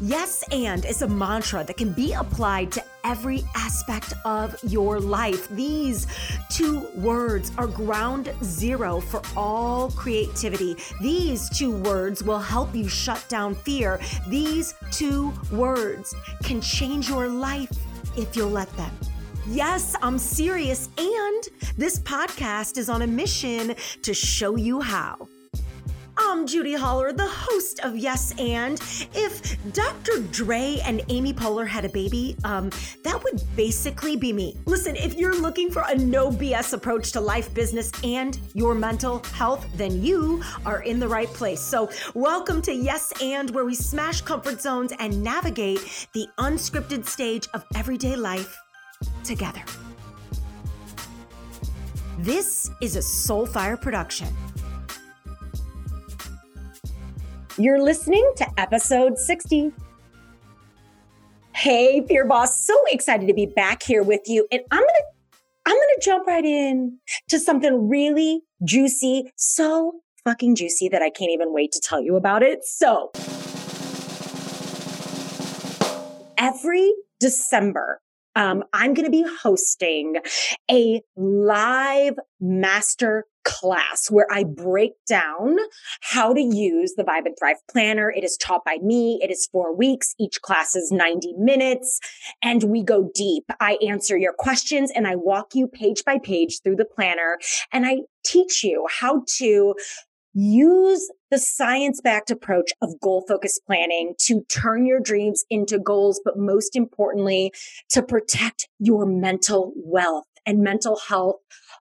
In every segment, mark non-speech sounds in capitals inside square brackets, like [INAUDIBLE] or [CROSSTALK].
Yes, and is a mantra that can be applied to every aspect of your life. These two words are ground zero for all creativity. These two words will help you shut down fear. These two words can change your life if you'll let them. Yes, I'm serious. And this podcast is on a mission to show you how. I'm Judy Holler, the host of Yes and. If Dr. Dre and Amy Poehler had a baby, um, that would basically be me. Listen, if you're looking for a no BS approach to life, business, and your mental health, then you are in the right place. So, welcome to Yes and, where we smash comfort zones and navigate the unscripted stage of everyday life together. This is a Soulfire production. You're listening to episode 60. Hey, Fear Boss, so excited to be back here with you. And I'm going to I'm going to jump right in to something really juicy, so fucking juicy that I can't even wait to tell you about it. So, every December, um, I'm going to be hosting a live master class where I break down how to use the Vibe and Thrive planner. It is taught by me. It is four weeks. Each class is 90 minutes and we go deep. I answer your questions and I walk you page by page through the planner and I teach you how to use the science backed approach of goal focused planning to turn your dreams into goals, but most importantly, to protect your mental wealth and mental health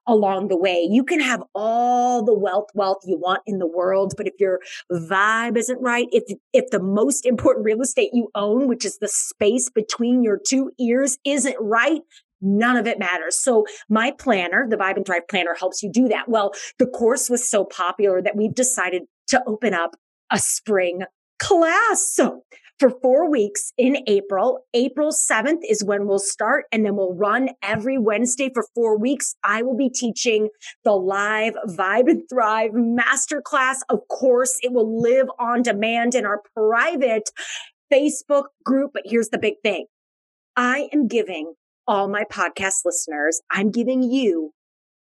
along the way. You can have all the wealth, wealth you want in the world, but if your vibe isn't right, if, if the most important real estate you own, which is the space between your two ears isn't right, None of it matters. So my planner, the Vibe and Thrive planner helps you do that. Well, the course was so popular that we've decided to open up a spring class. So for four weeks in April. April 7th is when we'll start and then we'll run every Wednesday for four weeks. I will be teaching the live Vibe and Thrive masterclass. Of course, it will live on demand in our private Facebook group. But here's the big thing. I am giving all my podcast listeners, I'm giving you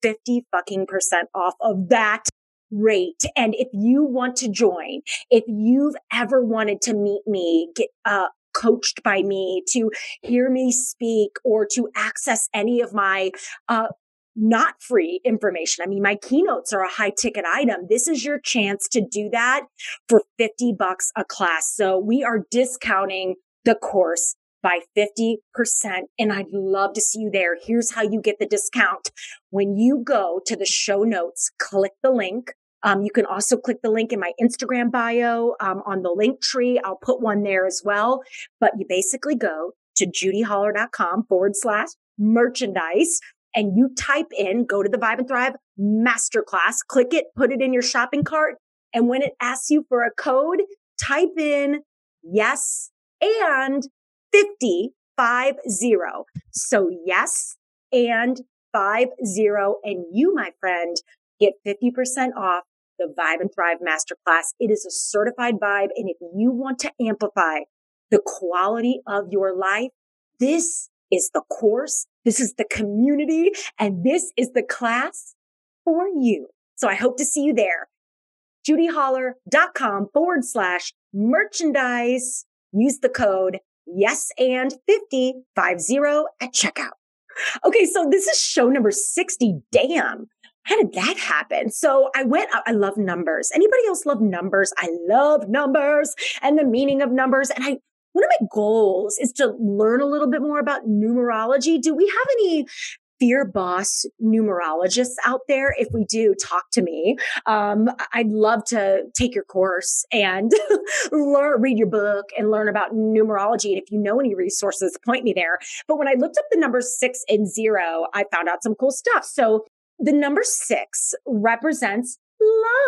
50 fucking percent off of that rate. And if you want to join, if you've ever wanted to meet me, get, uh, coached by me, to hear me speak, or to access any of my, uh, not free information. I mean, my keynotes are a high ticket item. This is your chance to do that for 50 bucks a class. So we are discounting the course by 50%. And I'd love to see you there. Here's how you get the discount. When you go to the show notes, click the link. Um, you can also click the link in my Instagram bio um, on the Linktree. I'll put one there as well. But you basically go to judyholler.com forward slash merchandise and you type in, go to the Vibe and Thrive masterclass, click it, put it in your shopping cart. And when it asks you for a code, type in yes and 50, five zero. So yes and five zero. And you, my friend, get 50% off the Vibe and Thrive Masterclass. It is a certified vibe. And if you want to amplify the quality of your life, this is the course. This is the community and this is the class for you. So I hope to see you there. JudyHoller.com forward slash merchandise. Use the code yes and 50 50 at checkout. Okay, so this is show number 60. Damn. How did that happen? So I went, I love numbers. Anybody else love numbers? I love numbers and the meaning of numbers. And I, one of my goals is to learn a little bit more about numerology. Do we have any fear boss numerologists out there? If we do, talk to me. Um, I'd love to take your course and [LAUGHS] learn, read your book and learn about numerology. And if you know any resources, point me there. But when I looked up the numbers six and zero, I found out some cool stuff. So the number six represents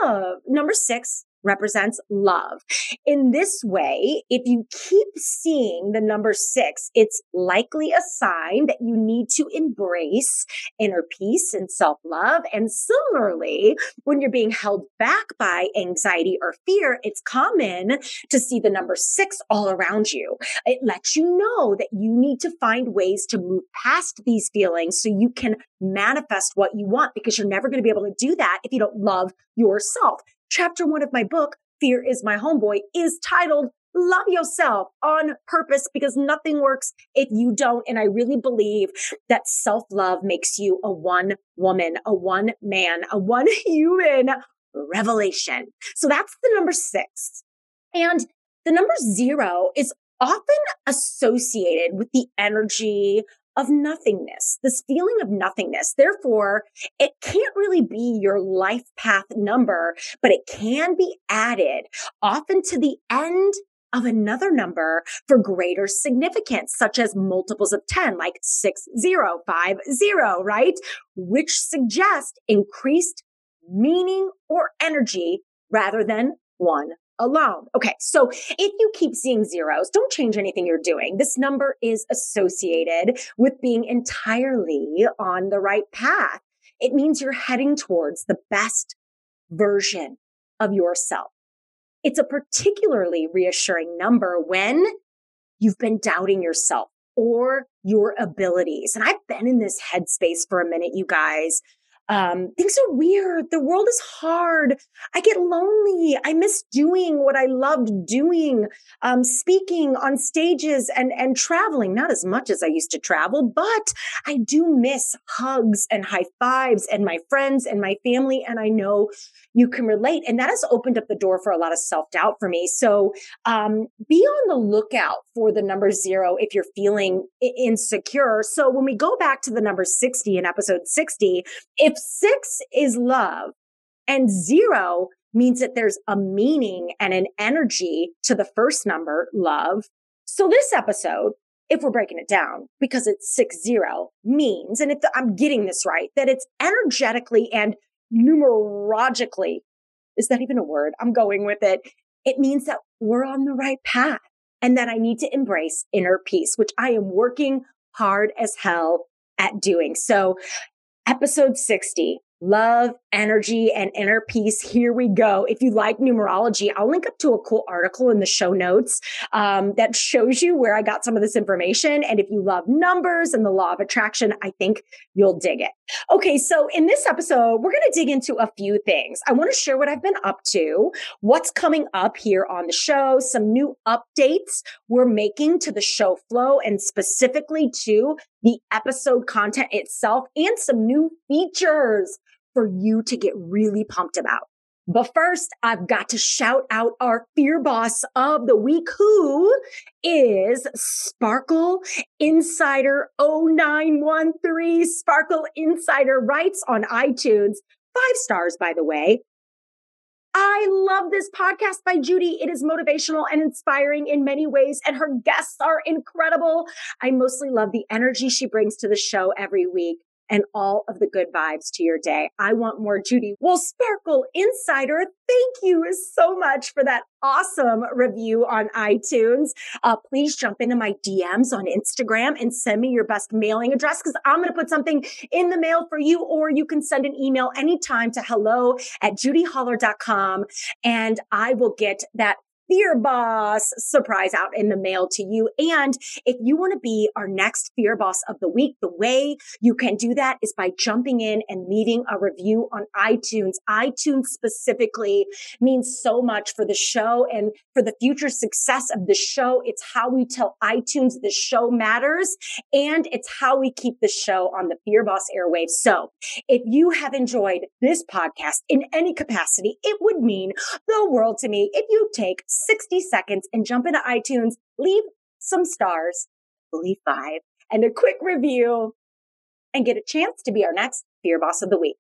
love. Number six represents love. In this way, if you keep seeing the number six, it's likely a sign that you need to embrace inner peace and self love. And similarly, when you're being held back by anxiety or fear, it's common to see the number six all around you. It lets you know that you need to find ways to move past these feelings so you can manifest what you want because you're never going to be able to do that if you don't love yourself. Chapter one of my book, Fear is My Homeboy, is titled Love Yourself on Purpose because nothing works if you don't. And I really believe that self love makes you a one woman, a one man, a one [LAUGHS] human revelation. So that's the number six. And the number zero is often associated with the energy of nothingness, this feeling of nothingness. Therefore, it can't really be your life path number, but it can be added often to the end of another number for greater significance, such as multiples of 10, like 6050, right? Which suggest increased meaning or energy rather than one alone. Okay. So if you keep seeing zeros, don't change anything you're doing. This number is associated with being entirely on the right path. It means you're heading towards the best version of yourself. It's a particularly reassuring number when you've been doubting yourself or your abilities. And I've been in this headspace for a minute, you guys, um, things are weird. The world is hard. I get lonely. I miss doing what I loved doing, um, speaking on stages and, and traveling, not as much as I used to travel, but I do miss hugs and high fives and my friends and my family. And I know you can relate. And that has opened up the door for a lot of self doubt for me. So, um, be on the lookout for the number zero if you're feeling insecure. So when we go back to the number 60 in episode 60, if six is love and zero means that there's a meaning and an energy to the first number, love. So this episode, if we're breaking it down, because it's six zero means, and if the, I'm getting this right, that it's energetically and numerologically, is that even a word? I'm going with it. It means that we're on the right path and that I need to embrace inner peace, which I am working hard as hell at doing. So episode 60 love, energy, and inner peace. Here we go. If you like numerology, I'll link up to a cool article in the show notes um, that shows you where I got some of this information. And if you love numbers and the law of attraction, I think you'll dig it. Okay, so in this episode, we're going to dig into a few things. I want to share what I've been up to, what's coming up here on the show, some new updates we're making to the show flow and specifically to the episode content itself and some new features for you to get really pumped about. But first, I've got to shout out our fear boss of the week, who is Sparkle Insider 0913. Sparkle Insider writes on iTunes, five stars, by the way. I love this podcast by Judy. It is motivational and inspiring in many ways, and her guests are incredible. I mostly love the energy she brings to the show every week and all of the good vibes to your day. I want more Judy. Well, Sparkle Insider, thank you so much for that awesome review on iTunes. Uh, please jump into my DMs on Instagram and send me your best mailing address because I'm going to put something in the mail for you, or you can send an email anytime to hello at judyholler.com and I will get that Fear Boss surprise out in the mail to you. And if you want to be our next Fear Boss of the week, the way you can do that is by jumping in and leaving a review on iTunes. iTunes specifically means so much for the show and for the future success of the show. It's how we tell iTunes the show matters and it's how we keep the show on the Fear Boss airwaves. So if you have enjoyed this podcast in any capacity, it would mean the world to me if you take 60 seconds and jump into iTunes, leave some stars, leave five, and a quick review and get a chance to be our next Fear Boss of the Week.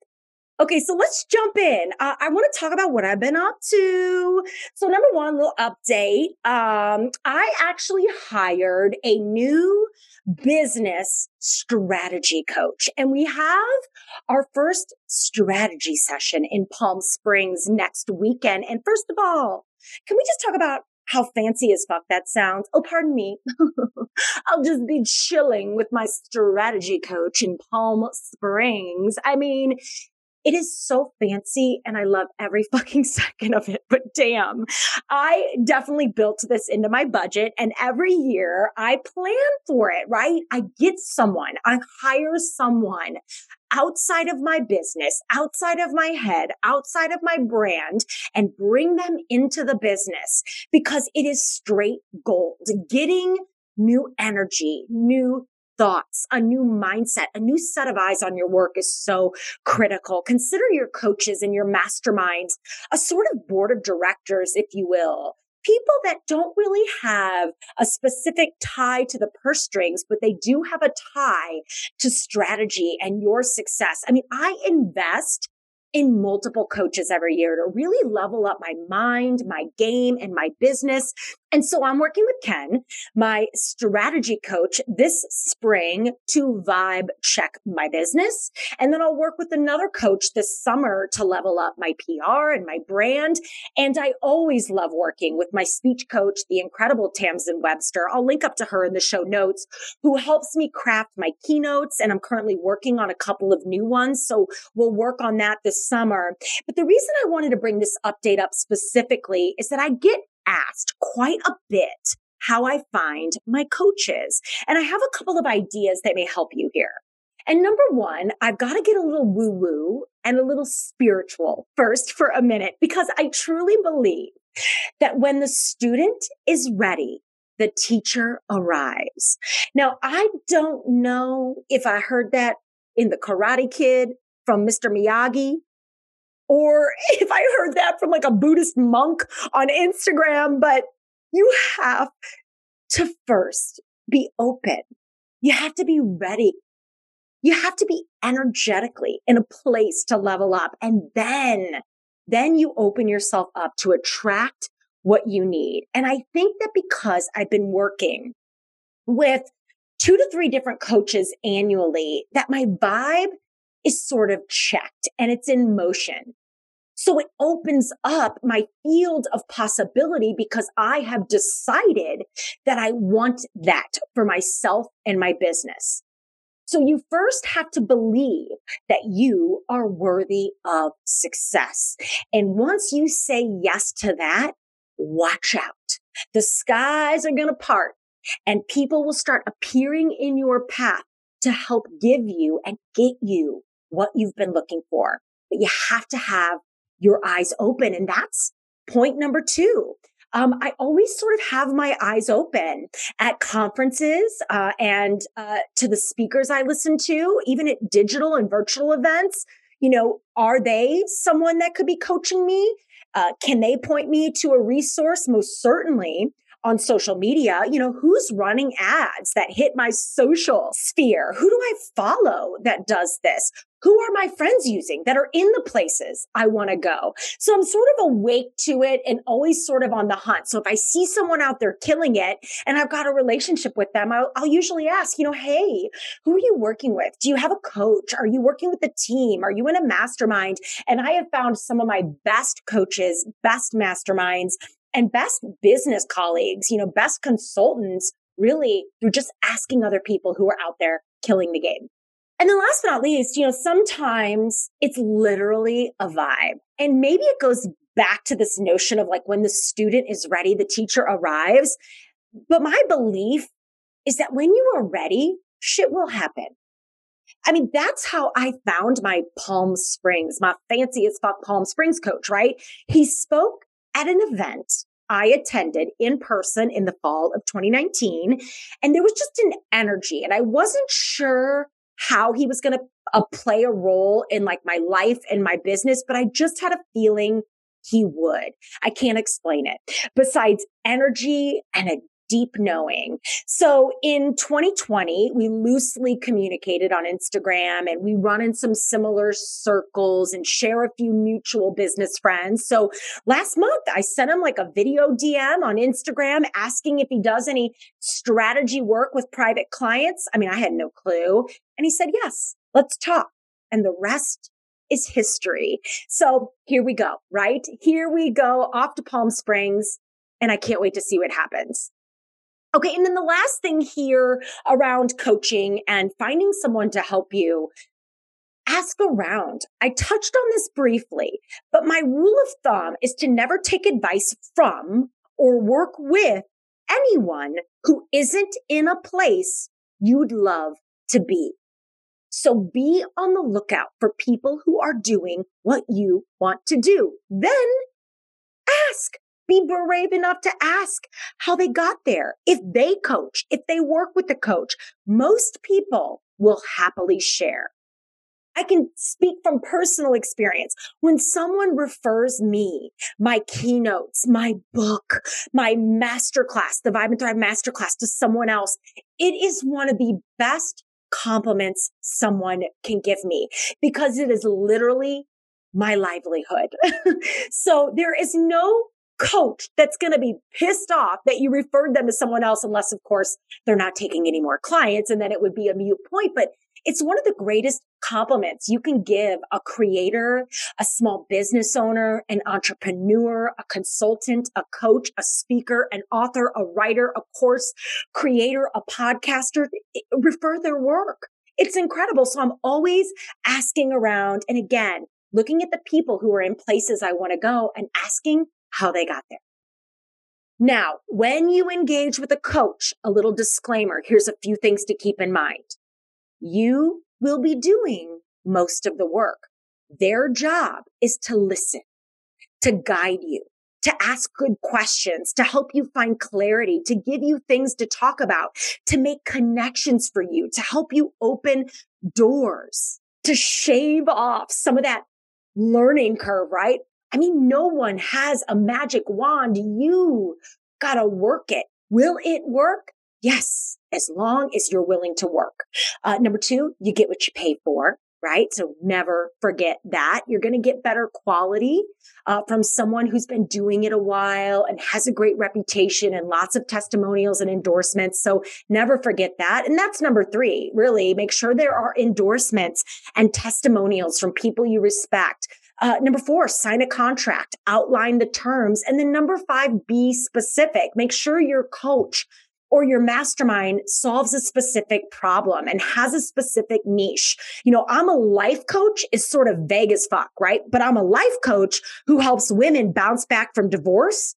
Okay, so let's jump in. Uh, I want to talk about what I've been up to. So, number one, little update. Um, I actually hired a new business strategy coach, and we have our first strategy session in Palm Springs next weekend. And first of all, can we just talk about how fancy as fuck that sounds? Oh, pardon me. [LAUGHS] I'll just be chilling with my strategy coach in Palm Springs. I mean, it is so fancy and I love every [LAUGHS] fucking second of it. But damn, I definitely built this into my budget and every year I plan for it, right? I get someone, I hire someone outside of my business, outside of my head, outside of my brand and bring them into the business because it is straight gold. Getting new energy, new thoughts, a new mindset, a new set of eyes on your work is so critical. Consider your coaches and your masterminds a sort of board of directors, if you will. People that don't really have a specific tie to the purse strings, but they do have a tie to strategy and your success. I mean, I invest in multiple coaches every year to really level up my mind, my game, and my business. And so I'm working with Ken, my strategy coach this spring to vibe check my business. And then I'll work with another coach this summer to level up my PR and my brand. And I always love working with my speech coach, the incredible Tamsen Webster. I'll link up to her in the show notes, who helps me craft my keynotes. And I'm currently working on a couple of new ones. So we'll work on that this summer. But the reason I wanted to bring this update up specifically is that I get asked quite a bit how I find my coaches. And I have a couple of ideas that may help you here. And number one, I've got to get a little woo woo and a little spiritual first for a minute because I truly believe that when the student is ready, the teacher arrives. Now, I don't know if I heard that in the Karate Kid from Mr. Miyagi or [LAUGHS] if I heard that from like a Buddhist monk on Instagram, but you have to first be open. You have to be ready. You have to be energetically in a place to level up. And then, then you open yourself up to attract what you need. And I think that because I've been working with two to three different coaches annually, that my vibe is sort of checked and it's in motion. So it opens up my field of possibility because I have decided that I want that for myself and my business. So you first have to believe that you are worthy of success. And once you say yes to that, watch out. The skies are going to part and people will start appearing in your path to help give you and get you what you've been looking for. But you have to have your eyes open. And that's point number two. Um, I always sort of have my eyes open at conferences uh, and uh, to the speakers I listen to, even at digital and virtual events. You know, are they someone that could be coaching me? Uh, can they point me to a resource? Most certainly on social media, you know, who's running ads that hit my social sphere? Who do I follow that does this? Who are my friends using that are in the places I want to go? So I'm sort of awake to it and always sort of on the hunt. So if I see someone out there killing it and I've got a relationship with them, I'll, I'll usually ask, you know, hey, who are you working with? Do you have a coach? Are you working with a team? Are you in a mastermind? And I have found some of my best coaches, best masterminds and best business colleagues, you know, best consultants really through just asking other people who are out there killing the game. And then last but not least, you know, sometimes it's literally a vibe and maybe it goes back to this notion of like when the student is ready, the teacher arrives. But my belief is that when you are ready, shit will happen. I mean, that's how I found my Palm Springs, my fancy as fuck Palm Springs coach, right? He spoke at an event I attended in person in the fall of 2019. And there was just an energy and I wasn't sure how he was going to uh, play a role in like my life and my business, but I just had a feeling he would. I can't explain it. Besides energy and a deep knowing. So in 2020, we loosely communicated on Instagram and we run in some similar circles and share a few mutual business friends. So last month, I sent him like a video DM on Instagram asking if he does any strategy work with private clients. I mean, I had no clue. And he said, yes, let's talk. And the rest is history. So here we go, right? Here we go off to Palm Springs and I can't wait to see what happens. Okay. And then the last thing here around coaching and finding someone to help you. Ask around. I touched on this briefly, but my rule of thumb is to never take advice from or work with anyone who isn't in a place you'd love to be. So be on the lookout for people who are doing what you want to do. Then ask. Be brave enough to ask how they got there. If they coach, if they work with the coach, most people will happily share. I can speak from personal experience. When someone refers me, my keynotes, my book, my masterclass, the Vibe and Thrive masterclass to someone else, it is one of the best compliments someone can give me because it is literally my livelihood. [LAUGHS] so there is no coach that's going to be pissed off that you referred them to someone else, unless, of course, they're not taking any more clients. And then it would be a mute point. But it's one of the greatest compliments you can give a creator, a small business owner, an entrepreneur, a consultant, a coach, a speaker, an author, a writer, a course creator, a podcaster. Eh, refer their work. It's incredible. So I'm always asking around. And again, looking at the people who are in places I want to go and asking how they got there. Now, when you engage with a coach, a little disclaimer. Here's a few things to keep in mind. You will be doing most of the work. Their job is to listen, to guide you, to ask good questions, to help you find clarity, to give you things to talk about, to make connections for you, to help you open doors, to shave off some of that learning curve, right? I mean, no one has a magic wand. You gotta work it. Will it work? Yes, as long as you're willing to work. Uh, number two, you get what you pay for, right? So never forget that. You're going to get better quality uh, from someone who's been doing it a while and has a great reputation and lots of testimonials and endorsements. So never forget that. And that's number three, really make sure there are endorsements and testimonials from people you respect. Uh, number four, sign a contract, outline the terms. And then number five, be specific. Make sure your coach or your mastermind solves a specific problem and has a specific niche. You know, I'm a life coach is sort of vague as fuck, right? But I'm a life coach who helps women bounce back from divorce.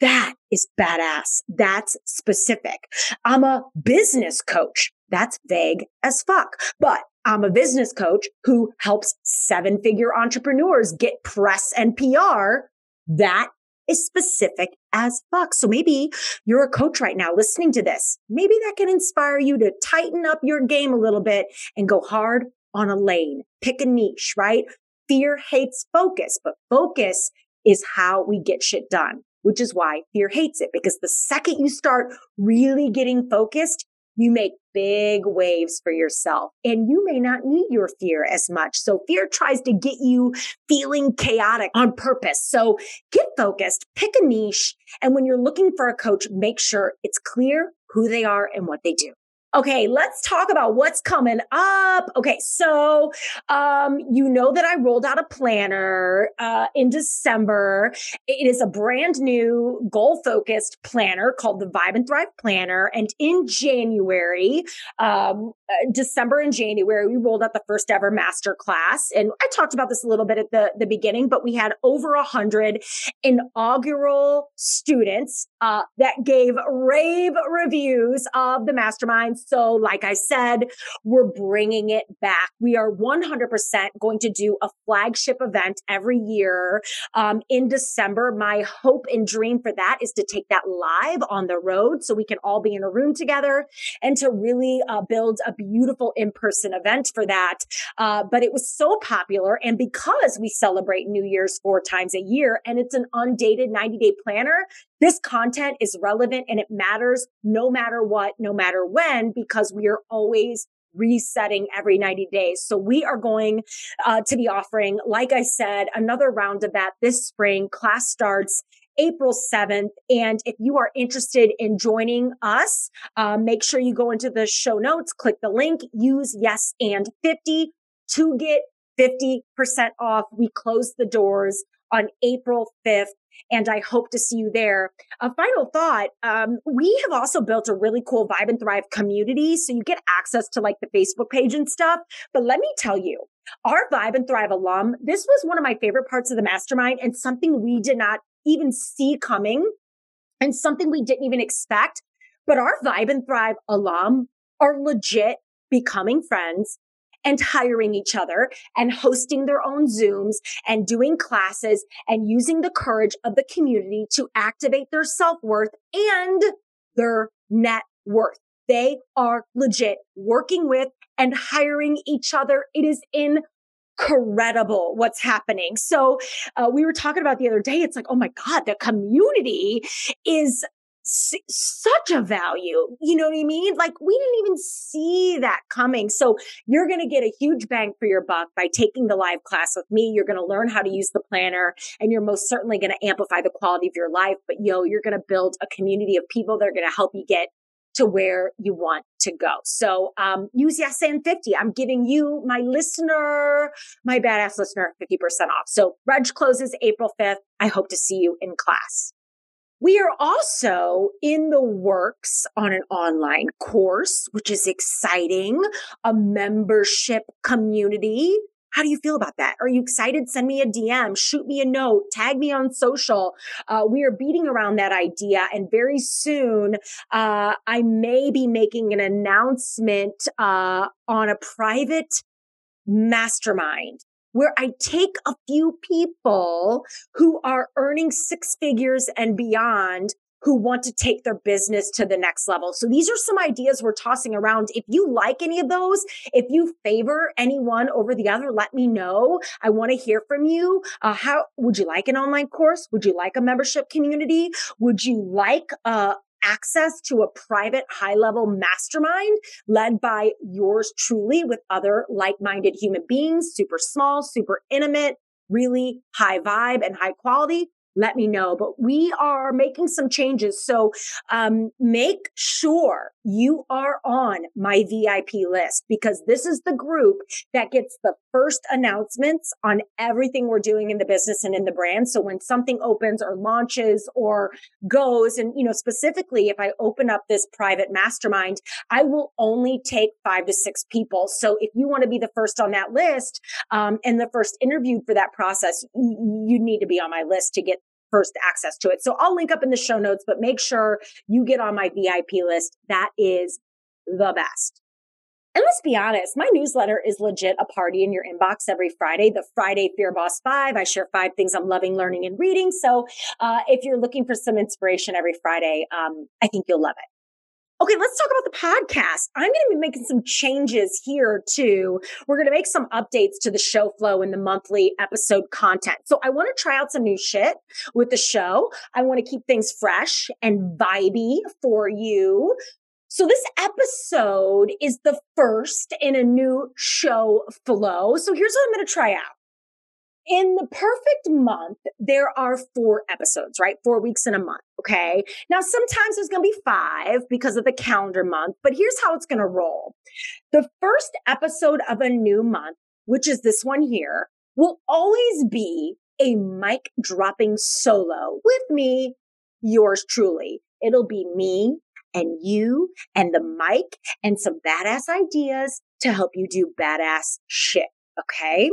That is badass. That's specific. I'm a business coach. That's vague as fuck. But I'm a business coach who helps seven figure entrepreneurs get press and PR. That is specific as fuck. So maybe you're a coach right now listening to this. Maybe that can inspire you to tighten up your game a little bit and go hard on a lane. Pick a niche, right? Fear hates focus, but focus is how we get shit done, which is why fear hates it. Because the second you start really getting focused, you make big waves for yourself and you may not need your fear as much. So fear tries to get you feeling chaotic on purpose. So get focused, pick a niche. And when you're looking for a coach, make sure it's clear who they are and what they do. Okay, let's talk about what's coming up. Okay, so um, you know that I rolled out a planner uh, in December. It is a brand new goal focused planner called the Vibe and Thrive Planner. And in January, um, uh, December and January, we rolled out the first ever master class. And I talked about this a little bit at the, the beginning, but we had over a hundred inaugural students uh, that gave rave reviews of the mastermind so, like I said, we're bringing it back. We are 100% going to do a flagship event every year um, in December. My hope and dream for that is to take that live on the road so we can all be in a room together and to really uh, build a beautiful in-person event for that. Uh, but it was so popular. And because we celebrate New Year's four times a year and it's an undated 90 day planner, This content is relevant and it matters no matter what, no matter when, because we are always resetting every 90 days. So we are going uh, to be offering, like I said, another round of that this spring. Class starts April 7th. And if you are interested in joining us, uh, make sure you go into the show notes, click the link, use yes and 50 to get 50% off. We close the doors on April 5th and I hope to see you there. A final thought. Um, we have also built a really cool Vibe and Thrive community. So you get access to like the Facebook page and stuff. But let me tell you, our Vibe and Thrive alum, this was one of my favorite parts of the mastermind and something we did not even see coming and something we didn't even expect. But our Vibe and Thrive alum are legit becoming friends and hiring each other and hosting their own Zooms and doing classes and using the courage of the community to activate their self worth and their net worth. They are legit working with and hiring each other. It is incredible what's happening. So uh, we were talking about the other day. It's like, oh my God, the community is such a value. You know what I mean? Like we didn't even see that coming. So you're going to get a huge bang for your buck by taking the live class with me. You're going to learn how to use the planner and you're most certainly going to amplify the quality of your life. But yo, you're going to build a community of people that are going to help you get to where you want to go. So um, use Yes and 50. I'm giving you, my listener, my badass listener, 50% off. So Reg closes April 5th. I hope to see you in class. We are also in the works on an online course, which is exciting, a membership community. How do you feel about that? Are you excited? Send me a DM, shoot me a note, tag me on social. Uh, we are beating around that idea. And very soon, uh, I may be making an announcement uh, on a private mastermind where I take a few people who are earning six figures and beyond who want to take their business to the next level. So these are some ideas we're tossing around. If you like any of those, if you favor any one over the other, let me know. I want to hear from you. Uh, how would you like an online course? Would you like a membership community? Would you like a, access to a private high level mastermind led by yours truly with other like minded human beings, super small, super intimate, really high vibe and high quality let me know. But we are making some changes. So um, make sure you are on my VIP list because this is the group that gets the first announcements on everything we're doing in the business and in the brand. So when something opens or launches or goes, and you know, specifically if I open up this private mastermind, I will only take five to six people. So if you want to be the first on that list um, and the first interviewed for that process, you need to be on my list to get first access to it. So I'll link up in the show notes, but make sure you get on my VIP list. That is the best. And let's be honest, my newsletter is legit a party in your inbox every Friday, the Friday Fear Boss Five. I share five things I'm loving, learning, and reading. So uh, if you're looking for some inspiration every Friday, um, I think you'll love it. Okay, let's talk about the podcast. I'm going to be making some changes here too. We're going to make some updates to the show flow and the monthly episode content. So I want to try out some new shit with the show. I want to keep things fresh and vibey for you. So this episode is the first in a new show flow. So here's what I'm going to try out in the perfect month, there are four episodes, right? Four weeks in a month. Okay. Now, sometimes there's going to be five because of the calendar month, but here's how it's going to roll. The first episode of a new month, which is this one here, will always be a mic dropping solo with me, yours truly. It'll be me and you and the mic and some badass ideas to help you do badass shit. Okay.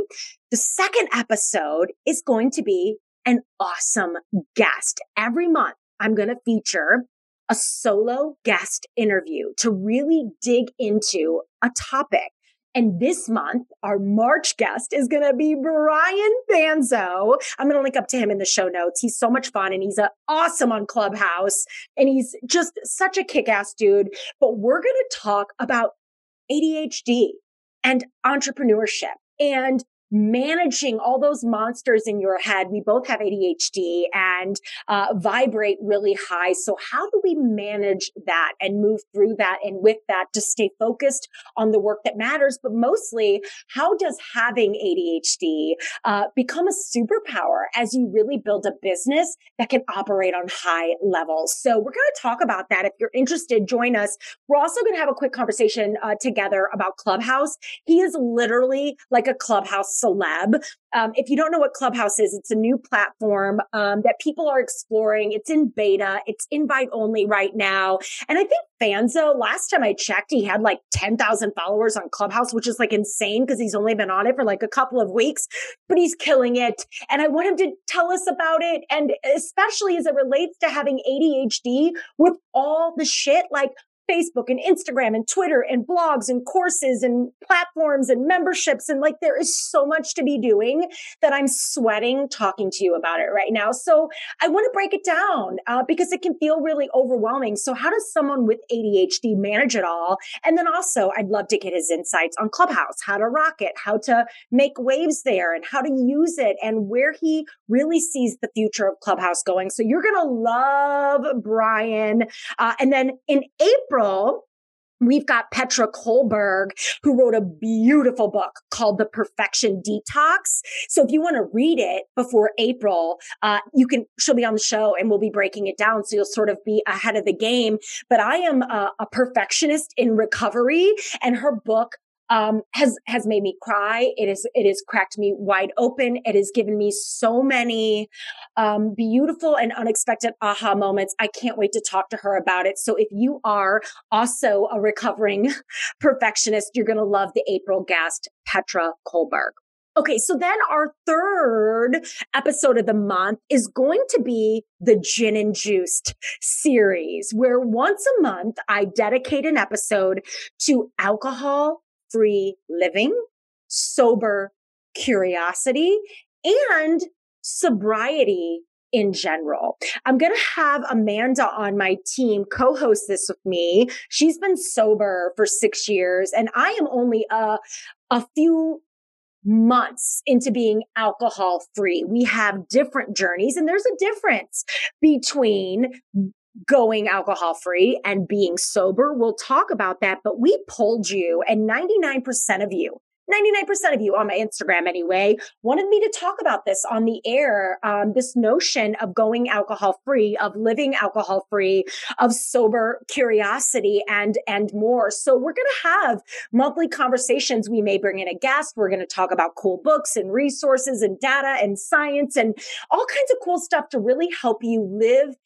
The second episode is going to be an awesome guest. Every month, I'm going to feature a solo guest interview to really dig into a topic. And this month, our March guest is going to be Brian Fanzo. I'm going to link up to him in the show notes. He's so much fun and he's awesome on Clubhouse and he's just such a kick ass dude. But we're going to talk about ADHD and entrepreneurship and managing all those monsters in your head. We both have ADHD and uh, vibrate really high. So how do we manage that and move through that and with that to stay focused on the work that matters? But mostly, how does having ADHD uh, become a superpower as you really build a business that can operate on high levels? So we're going to talk about that. If you're interested, join us. We're also going to have a quick conversation uh, together about Clubhouse. He is literally like a Clubhouse celeb. Um, if you don't know what Clubhouse is, it's a new platform um, that people are exploring. It's in beta. It's invite only right now. And I think Fanzo, last time I checked, he had like 10,000 followers on Clubhouse, which is like insane because he's only been on it for like a couple of weeks, but he's killing it. And I want him to tell us about it. And especially as it relates to having ADHD with all the shit like Facebook and Instagram and Twitter and blogs and courses and platforms and memberships. And like there is so much to be doing that I'm sweating talking to you about it right now. So I want to break it down uh, because it can feel really overwhelming. So how does someone with ADHD manage it all? And then also I'd love to get his insights on Clubhouse, how to rock it, how to make waves there and how to use it and where he really sees the future of Clubhouse going. So you're going to love Brian. Uh, and then in April, April, We've got Petra Kolber, who wrote a beautiful book called The Perfection Detox. So if you want to read it before April, uh, you can, she'll be on the show and we'll be breaking it down. So you'll sort of be ahead of the game. But I am a, a perfectionist in recovery and her book um, has has made me cry. It is it has cracked me wide open. It has given me so many um, beautiful and unexpected aha moments. I can't wait to talk to her about it. So if you are also a recovering [LAUGHS] perfectionist, you're going to love the April guest, Petra Kolber. Okay, so then our third episode of the month is going to be the Gin and Juiced series, where once a month I dedicate an episode to alcohol free living, sober curiosity, and sobriety in general. I'm going to have Amanda on my team co-host this with me. She's been sober for 6 years and I am only a a few months into being alcohol free. We have different journeys and there's a difference between going alcohol free and being sober. We'll talk about that, but we pulled you and 99% of you 99% of you on my Instagram anyway wanted me to talk about this on the air. Um, this notion of going alcohol free, of living alcohol free, of sober curiosity and, and more. So we're going to have monthly conversations. We may bring in a guest. We're going to talk about cool books and resources and data and science and all kinds of cool stuff to really help you live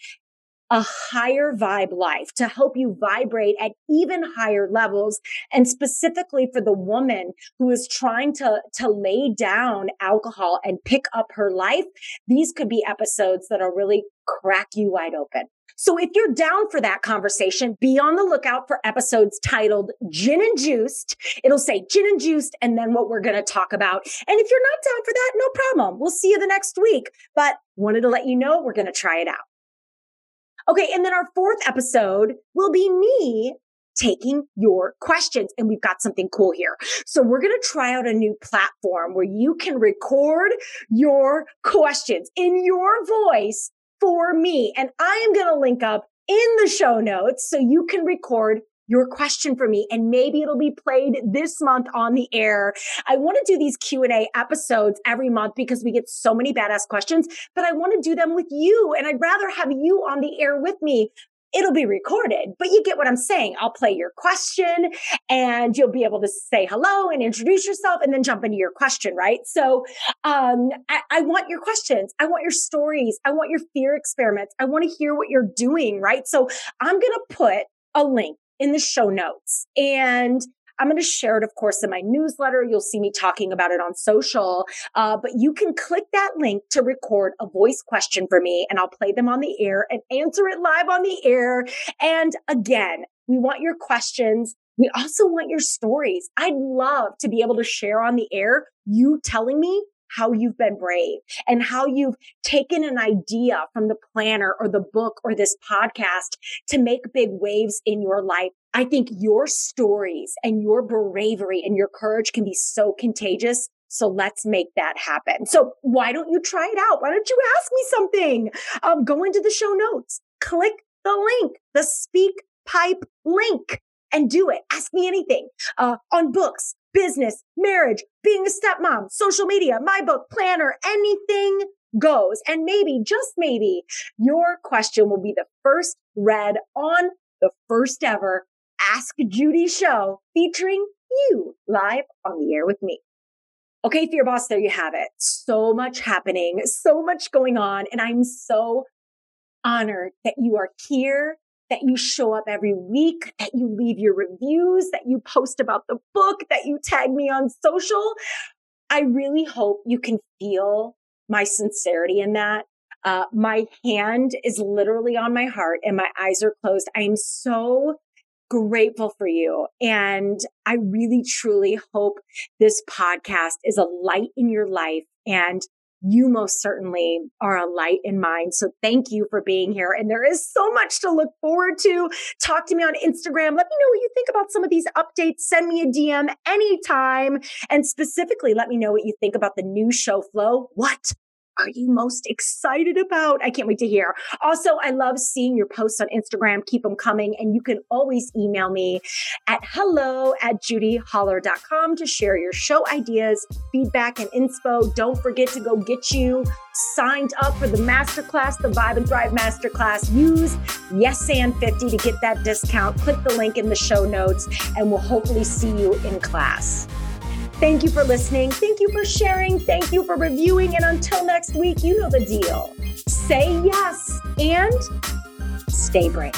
a higher vibe life to help you vibrate at even higher levels. And specifically for the woman who is trying to, to lay down alcohol and pick up her life, these could be episodes that are really crack you wide open. So if you're down for that conversation, be on the lookout for episodes titled Gin and Juiced. It'll say Gin and Juiced and then what we're going to talk about. And if you're not down for that, no problem. We'll see you the next week. But wanted to let you know we're going to try it out. Okay. And then our fourth episode will be me taking your questions. And we've got something cool here. So we're going to try out a new platform where you can record your questions in your voice for me. And I am going to link up in the show notes so you can record your question for me and maybe it'll be played this month on the air. I want to do these Q&A episodes every month because we get so many badass questions, but I want to do them with you and I'd rather have you on the air with me it'll be recorded, but you get what I'm saying. I'll play your question and you'll be able to say hello and introduce yourself and then jump into your question, right? So, um, I, I want your questions. I want your stories. I want your fear experiments. I want to hear what you're doing, right? So I'm going to put a link in the show notes. And I'm going to share it, of course, in my newsletter. You'll see me talking about it on social. Uh, but you can click that link to record a voice question for me and I'll play them on the air and answer it live on the air. And again, we want your questions. We also want your stories. I'd love to be able to share on the air you telling me how you've been brave and how you've taken an idea from the planner or the book or this podcast to make big waves in your life. I think your stories and your bravery and your courage can be so contagious. So let's make that happen. So why don't you try it out? Why don't you ask me something? Um, go into the show notes, click the link, the speak pipe link and do it. Ask me anything uh, on books, business, marriage, being a stepmom, social media, my book, planner, anything goes. And maybe, just maybe, your question will be the first read on the first ever Ask Judy show featuring you live on the air with me. Okay, Fear Boss, there you have it. So much happening, so much going on. And I'm so honored that you are here, that you show up every week, that you leave your reviews, that you post about the book, that you tag me on social. I really hope you can feel my sincerity in that. Uh, my hand is literally on my heart and my eyes are closed. I am so grateful for you. And I really, truly hope this podcast is a light in your life and you most certainly are a light in mine. So thank you for being here. And there is so much to look forward to. Talk to me on Instagram. Let me know what you think about some of these updates. Send me a DM anytime. And specifically, let me know what you think about the new show flow. What are you most excited about? I can't wait to hear. Also, I love seeing your posts on Instagram. Keep them coming. And you can always email me at hello at judyholler.com to share your show ideas, feedback, and inspo. Don't forget to go get you signed up for the masterclass, the Vibe and Thrive Masterclass. Use Yes and 50 to get that discount. Click the link in the show notes, and we'll hopefully see you in class. Thank you for listening. Thank you for sharing. Thank you for reviewing. And until next week, you know the deal. Say yes and stay brave.